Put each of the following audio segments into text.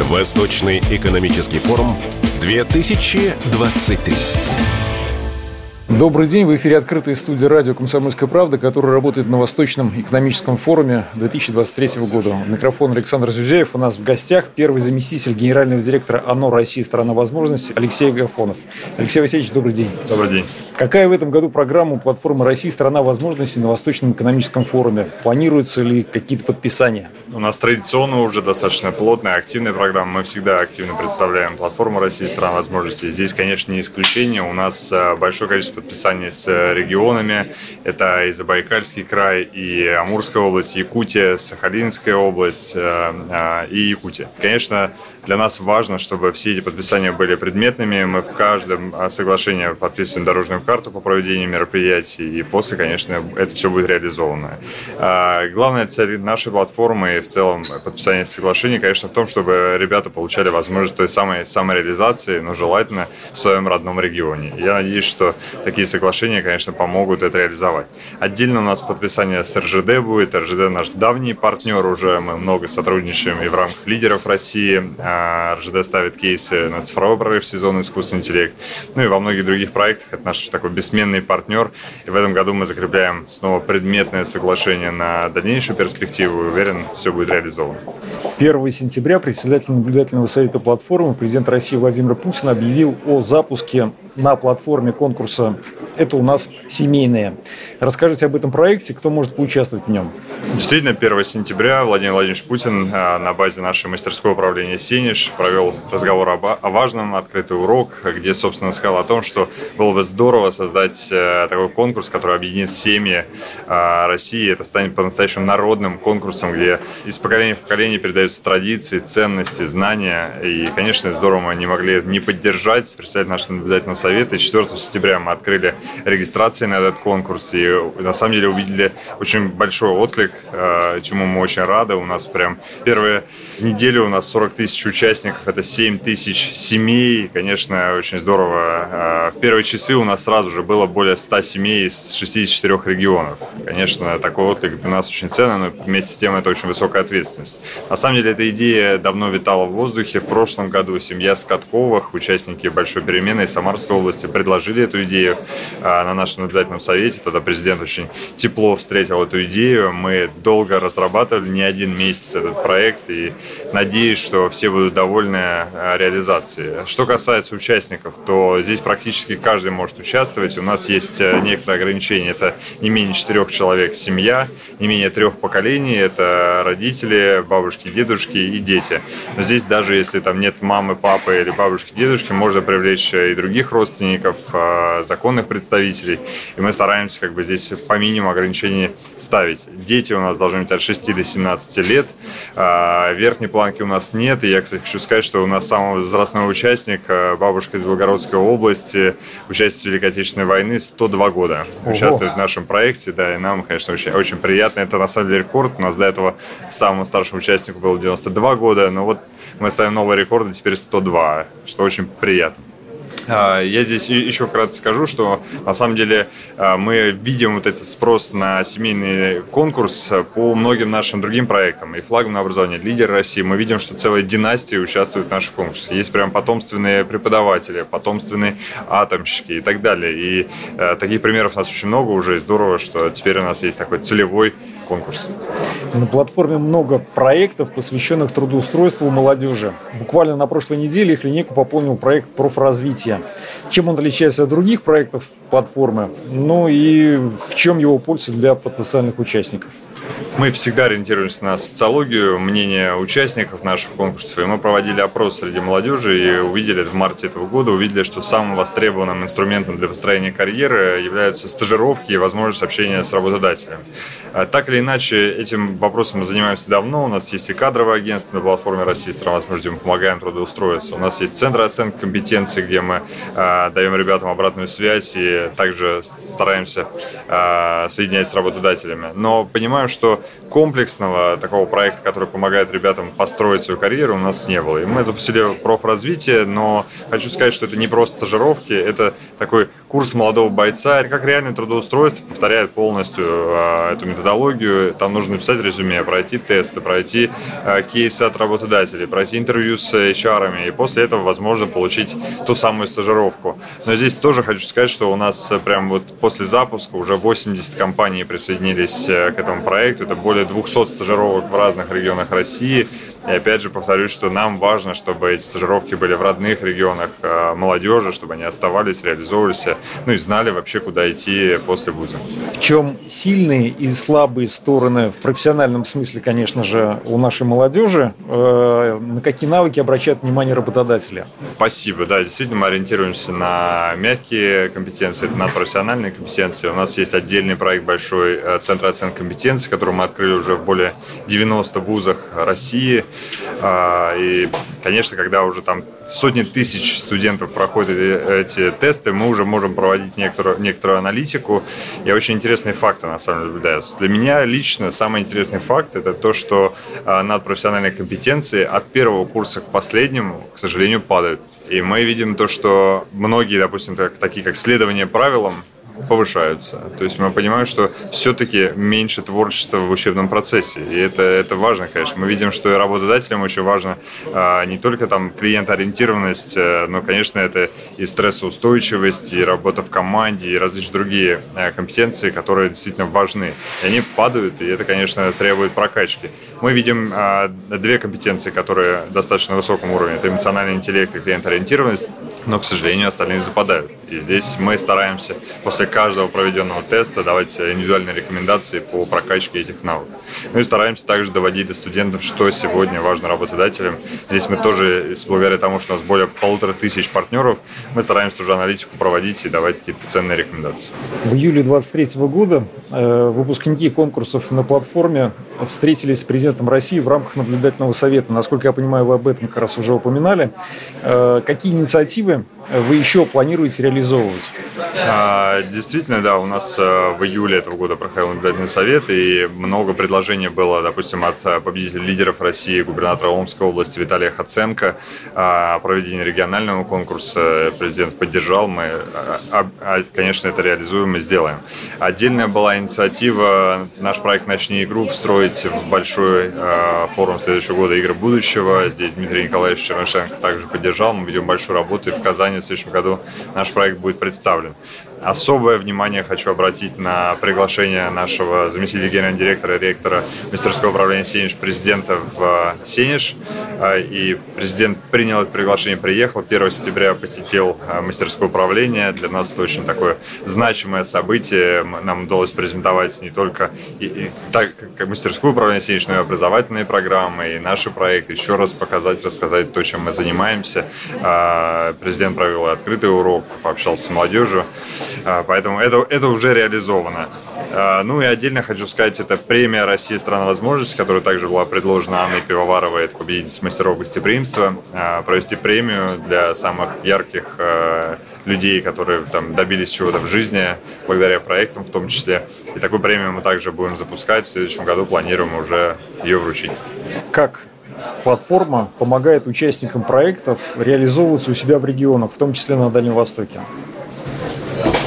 Восточный экономический форум 2023. Добрый день, в эфире открытая студия радио «Комсомольская правда», которая работает на Восточном экономическом форуме 2023 года. Микрофон Александр Зюзяев. У нас в гостях первый заместитель генерального директора ОНО России «Страна возможностей» Алексей Гафонов. Алексей Васильевич, добрый день. Добрый день. Какая в этом году программа платформы России «Страна возможностей» на Восточном экономическом форуме? Планируются ли какие-то подписания? У нас традиционно уже достаточно плотная, активная программа. Мы всегда активно представляем платформу России «Страна возможностей». Здесь, конечно, не исключение. У нас э, большое количество подписаний с э, регионами. Это и Забайкальский край, и Амурская область, Якутия, Сахалинская область э, э, и Якутия. Конечно, для нас важно, чтобы все эти подписания были предметными. Мы в каждом соглашении подписываем дорожную карту по проведению мероприятий, и после, конечно, это все будет реализовано. Главная цель нашей платформы и в целом подписания соглашений, конечно, в том, чтобы ребята получали возможность той самой самореализации, но желательно в своем родном регионе. Я надеюсь, что такие соглашения, конечно, помогут это реализовать. Отдельно у нас подписание с РЖД будет. РЖД наш давний партнер уже. Мы много сотрудничаем и в рамках лидеров России. РЖД ставит кейсы на цифровой прорыв сезона искусственный интеллект. Ну и во многих других проектах. Это наш такой бессменный партнер. И в этом году мы закрепляем снова предметное соглашение на дальнейшую перспективу. Уверен, все будет реализовано. 1 сентября председатель наблюдательного совета платформы президент России Владимир Путин объявил о запуске на платформе конкурса «Это у нас семейные». Расскажите об этом проекте, кто может поучаствовать в нем? Действительно, 1 сентября Владимир Владимирович Путин а, на базе нашей мастерской управления «Сенеж» провел разговор о важном, открытый урок, где, собственно, сказал о том, что было бы здорово создать э, такой конкурс, который объединит семьи а, России. Это станет по-настоящему народным конкурсом, где из поколения в поколение передаются традиции, ценности, знания. И, конечно, здорово мы не могли не поддержать, представить наш наблюдательный совет. И 4 сентября мы открыли регистрации на этот конкурс. И, на самом деле, увидели очень большой отклик Э, чему мы очень рады. У нас прям первые недели у нас 40 тысяч участников, это 7 тысяч семей. Конечно, очень здорово. Э, в первые часы у нас сразу же было более 100 семей из 64 регионов. Конечно, такой отклик для нас очень ценный, но вместе с тем это очень высокая ответственность. На самом деле, эта идея давно витала в воздухе. В прошлом году семья Скотковых, участники Большой перемены из Самарской области, предложили эту идею э, на нашем наблюдательном совете. Тогда президент очень тепло встретил эту идею. Мы долго разрабатывали, не один месяц этот проект, и надеюсь, что все будут довольны э, реализацией. Что касается участников, то здесь практически каждый может участвовать. У нас есть э, некоторые ограничения. Это не менее четырех человек семья, не менее трех поколений. Это родители, бабушки, дедушки и дети. Но здесь даже если там нет мамы, папы или бабушки, дедушки, можно привлечь и других родственников, э, законных представителей. И мы стараемся как бы здесь по минимуму ограничений ставить. Дети у нас должны быть от 6 до 17 лет. А, верхней планки у нас нет. И я, кстати, хочу сказать, что у нас самый возрастной участник, а, бабушка из Белгородской области, участник Великой Отечественной войны, 102 года. Ого. Участвует в нашем проекте, да, и нам, конечно, очень, очень приятно. Это на самом деле рекорд. У нас до этого самому старшему участнику было 92 года, но вот мы ставим новый рекорд, и теперь 102, что очень приятно. А, я здесь еще вкратце скажу, что на самом деле а, мы видим вот этот спрос на семейный конкурс по многим нашим другим проектам. И флагом образование «Лидер России» мы видим, что целые династии участвуют в наших конкурсах. Есть прям потомственные преподаватели, потомственные атомщики и так далее. И э, таких примеров у нас очень много уже. И здорово, что теперь у нас есть такой целевой конкурс. На платформе много проектов, посвященных трудоустройству молодежи. Буквально на прошлой неделе их линейку пополнил проект профразвития. Чем он отличается от других проектов платформы? Ну и в чем его польза для потенциальных участников? Мы всегда ориентируемся на социологию, мнение участников наших конкурсов. И мы проводили опрос среди молодежи и увидели в марте этого года, увидели, что самым востребованным инструментом для построения карьеры являются стажировки и возможность общения с работодателем. А так или иначе, этим вопросом мы занимаемся давно. У нас есть и кадровое агентство на платформе России стран возможностей, мы помогаем трудоустроиться. У нас есть центр оценки компетенций, где мы э, даем ребятам обратную связь и также стараемся э, соединять с работодателями. Но понимаем, что комплексного такого проекта, который помогает ребятам построить свою карьеру, у нас не было. И мы запустили профразвитие, но хочу сказать, что это не просто стажировки, это такой курс молодого бойца, как реальное трудоустройство, повторяет полностью э, эту методологию. Там нужно написать резюме, пройти тесты, пройти э, кейсы от работодателей, пройти интервью с HR, и после этого возможно получить ту самую стажировку. Но здесь тоже хочу сказать, что у нас прям вот после запуска уже 80 компаний присоединились к этому проекту. Это более 200 стажировок в разных регионах России. И опять же повторюсь, что нам важно, чтобы эти стажировки были в родных регионах э, молодежи, чтобы они оставались, реализовывались, ну и знали вообще, куда идти после вуза. В чем сильные и слабые стороны в профессиональном смысле, конечно же, у нашей молодежи? Э, на какие навыки обращают внимание работодатели? Спасибо. Да, действительно, мы ориентируемся на мягкие компетенции, на профессиональные компетенции. У нас есть отдельный проект большой э, Центр оценки компетенций, который мы открыли уже в более 90 вузах России. А, и, конечно, когда уже там сотни тысяч студентов проходят эти тесты, мы уже можем проводить некоторую, некоторую аналитику. И очень интересные факты, на самом деле, наблюдаются. Для меня лично самый интересный факт – это то, что а, надпрофессиональные компетенции от первого курса к последнему, к сожалению, падают. И мы видим то, что многие, допустим, так, такие как следование правилам, повышаются. То есть мы понимаем, что все-таки меньше творчества в учебном процессе. И это, это важно, конечно. Мы видим, что и работодателям очень важно а, не только там клиентоориентированность, а, но, конечно, это и стрессоустойчивость, и работа в команде, и различные другие а, компетенции, которые действительно важны. И они падают, и это, конечно, требует прокачки. Мы видим а, две компетенции, которые достаточно высоком уровне. Это эмоциональный интеллект и клиентоориентированность, но, к сожалению, остальные западают. И здесь мы стараемся после каждого проведенного теста давать индивидуальные рекомендации по прокачке этих навыков. Ну и стараемся также доводить до студентов, что сегодня важно работодателям. Здесь мы тоже, благодаря тому, что у нас более полутора тысяч партнеров, мы стараемся уже аналитику проводить и давать какие-то ценные рекомендации. В июле 2023 года э, выпускники конкурсов на платформе встретились с президентом России в рамках наблюдательного совета. Насколько я понимаю, вы об этом как раз уже упоминали. Э, какие инициативы вы еще планируете реализовывать? А, действительно, да, у нас э, в июле этого года проходил наблюдательный совет, и много предложений было, допустим, от э, победителей лидеров России, губернатора Омской области Виталия Хаценко о проведении регионального конкурса. Президент поддержал, мы, а, конечно, это реализуем и сделаем. Отдельная была инициатива, наш проект «Начни игру» встроить в большой э, форум следующего года «Игры будущего». Здесь Дмитрий Николаевич Чернышенко также поддержал, мы ведем большую работу, и в Казани в следующем году наш проект будет представлен. Особое внимание хочу обратить на приглашение нашего заместителя генерального директора, ректора мастерского управления Сенеж, президента в Сенеж. А, и президент принял это приглашение, приехал. 1 сентября посетил а, мастерское управление. Для нас это очень такое значимое событие. Нам удалось презентовать не только и, и, так, как мастерское управление Сенеж, но и образовательные программы, и наши проекты. Еще раз показать, рассказать то, чем мы занимаемся. Президент провел открытый урок, пообщался с молодежью. А, поэтому это, это уже реализовано. А, ну и отдельно хочу сказать, это премия России «Страна возможностей», которая также была предложена Анной Пивоваровой, это победитель мастеров гостеприимства, а, провести премию для самых ярких людей, которые там добились чего-то в жизни, благодаря проектам в том числе. И такую премию мы также будем запускать. В следующем году планируем уже ее вручить. Как платформа помогает участникам проектов реализовываться у себя в регионах, в том числе на Дальнем Востоке?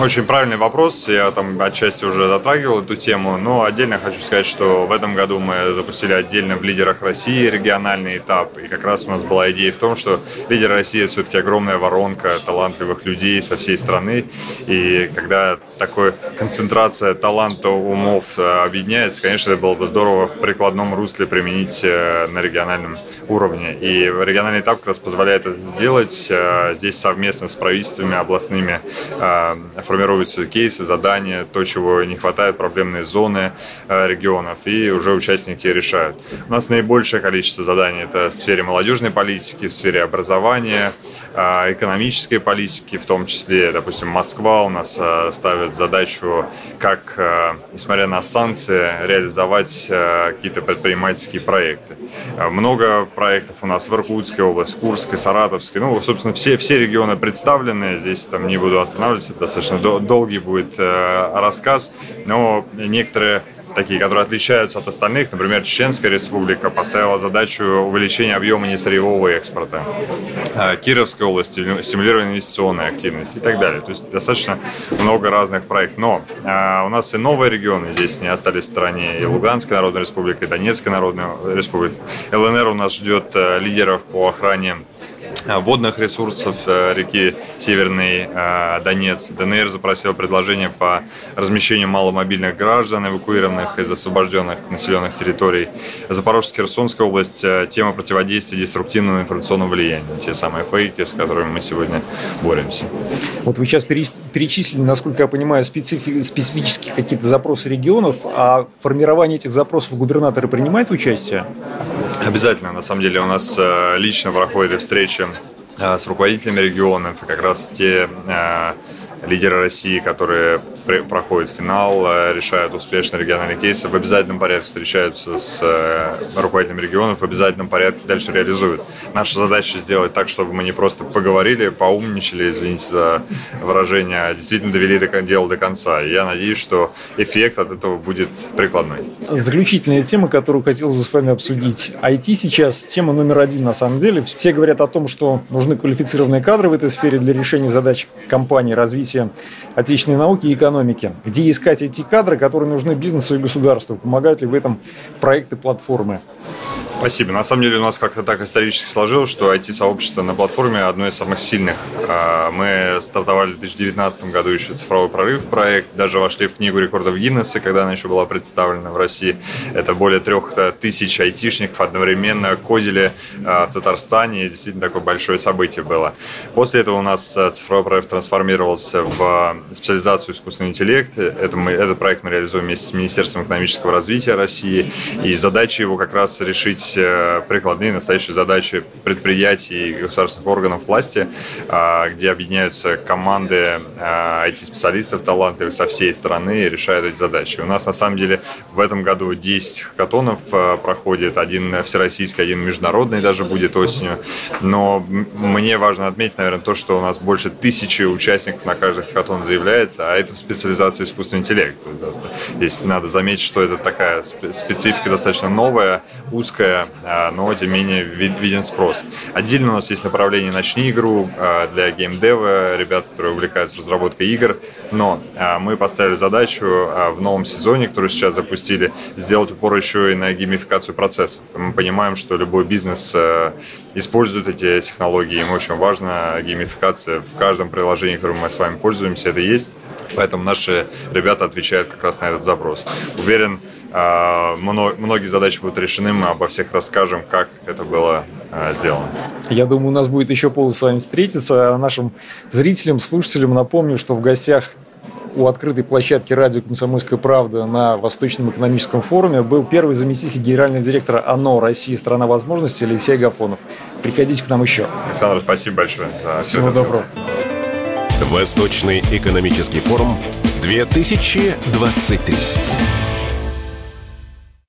Очень правильный вопрос. Я там отчасти уже затрагивал эту тему. Но отдельно хочу сказать, что в этом году мы запустили отдельно в лидерах России региональный этап. И как раз у нас была идея в том, что лидер России все-таки огромная воронка талантливых людей со всей страны. И когда такая концентрация таланта умов э, объединяется, конечно, было бы здорово в прикладном русле применить э, на региональном уровне. И региональный этап как раз позволяет это сделать. Э, здесь совместно с правительствами областными формируются кейсы, задания, то, чего не хватает, проблемные зоны э, регионов, и уже участники решают. У нас наибольшее количество заданий это в сфере молодежной политики, в сфере образования, экономической политики, в том числе, допустим, Москва у нас э, ставит задачу, как, несмотря на санкции, реализовать какие-то предпринимательские проекты. Много проектов у нас в Иркутской области, Курской, Саратовской, ну, собственно, все, все регионы представлены, здесь там не буду останавливаться, достаточно долгий будет э, рассказ, но некоторые такие, которые отличаются от остальных. Например, Чеченская республика поставила задачу увеличения объема несырьевого экспорта. А, Кировская область стимулирование инвестиционной активности и так далее. То есть достаточно много разных проектов. Но а, у нас и новые регионы здесь не остались в стороне. И Луганская Народная Республика, и Донецкая Народная Республика. ЛНР у нас ждет э, лидеров по охране водных ресурсов э, реки Северный э, Донец. ДНР запросил предложение по размещению маломобильных граждан, эвакуированных из освобожденных населенных территорий. Запорожская Херсонская область – тема противодействия деструктивному информационному влиянию. Те самые фейки, с которыми мы сегодня боремся. Вот вы сейчас перечислили, насколько я понимаю, специфи- специфические какие-то запросы регионов, а в формировании этих запросов губернаторы принимают участие? Обязательно. На самом деле у нас э, лично проходят встречи э, с руководителями регионов, как раз те э, лидеры России, которые проходят финал, э, решают успешно региональные кейсы, в обязательном порядке встречаются с э, руководителями регионов, в обязательном порядке дальше реализуют. Наша задача сделать так, чтобы мы не просто поговорили, поумничали, извините за выражение, а действительно довели до, дело до конца. И я надеюсь, что эффект от этого будет прикладной. Заключительная тема, которую хотелось бы с вами обсудить. IT сейчас тема номер один на самом деле. Все говорят о том, что нужны квалифицированные кадры в этой сфере для решения задач компании, развития отечественной науки и экономики. Где искать эти кадры, которые нужны бизнесу и государству? Помогают ли в этом проекты платформы? Спасибо. На самом деле у нас как-то так исторически сложилось, что IT-сообщество на платформе одно из самых сильных. А, мы стартовали в 2019 году еще цифровой прорыв проект, даже вошли в книгу рекордов Гиннесса, когда она еще была представлена в России. Это более трех тысяч айтишников одновременно кодили а, в Татарстане, действительно такое большое событие было. После этого у нас а, цифровой прорыв трансформировался в специализацию искусственный интеллект. Это мы, этот проект мы реализуем вместе с Министерством экономического развития России, и задача его как раз решить решить э, прикладные настоящие задачи предприятий и государственных органов власти, а, где объединяются команды IT-специалистов, а, талантливых со всей страны и решают эти задачи. У нас на самом деле в этом году 10 хакатонов э, проходит, один всероссийский, один международный даже будет осенью. Но мне важно отметить, наверное, то, что у нас больше тысячи участников на каждый хакатон заявляется, а это в специализации искусственный интеллект. Здесь надо заметить, что это такая специфика достаточно новая, узкая, а, но тем не менее виден спрос. Отдельно у нас есть направление «Начни игру» а, для геймдева, ребят, которые увлекаются разработкой игр, но мы поставили задачу в новом сезоне, который сейчас запустили, сделать упор еще и на геймификацию процессов. Мы понимаем, что любой бизнес использует эти технологии, им очень важна геймификация в каждом приложении, которым мы с вами пользуемся, это есть. Поэтому наши ребята отвечают как раз на этот запрос. Уверен, многие задачи будут решены, мы обо всех расскажем, как это было а, сделано. Я думаю, у нас будет еще повод с вами встретиться. А нашим зрителям, слушателям напомню, что в гостях у открытой площадки радио «Комсомольская правда» на Восточном экономическом форуме был первый заместитель генерального директора ОНО «Россия. Страна возможностей» Алексей Гафонов. Приходите к нам еще. Александр, спасибо большое. За Всего доброго. Восточный экономический форум 2023.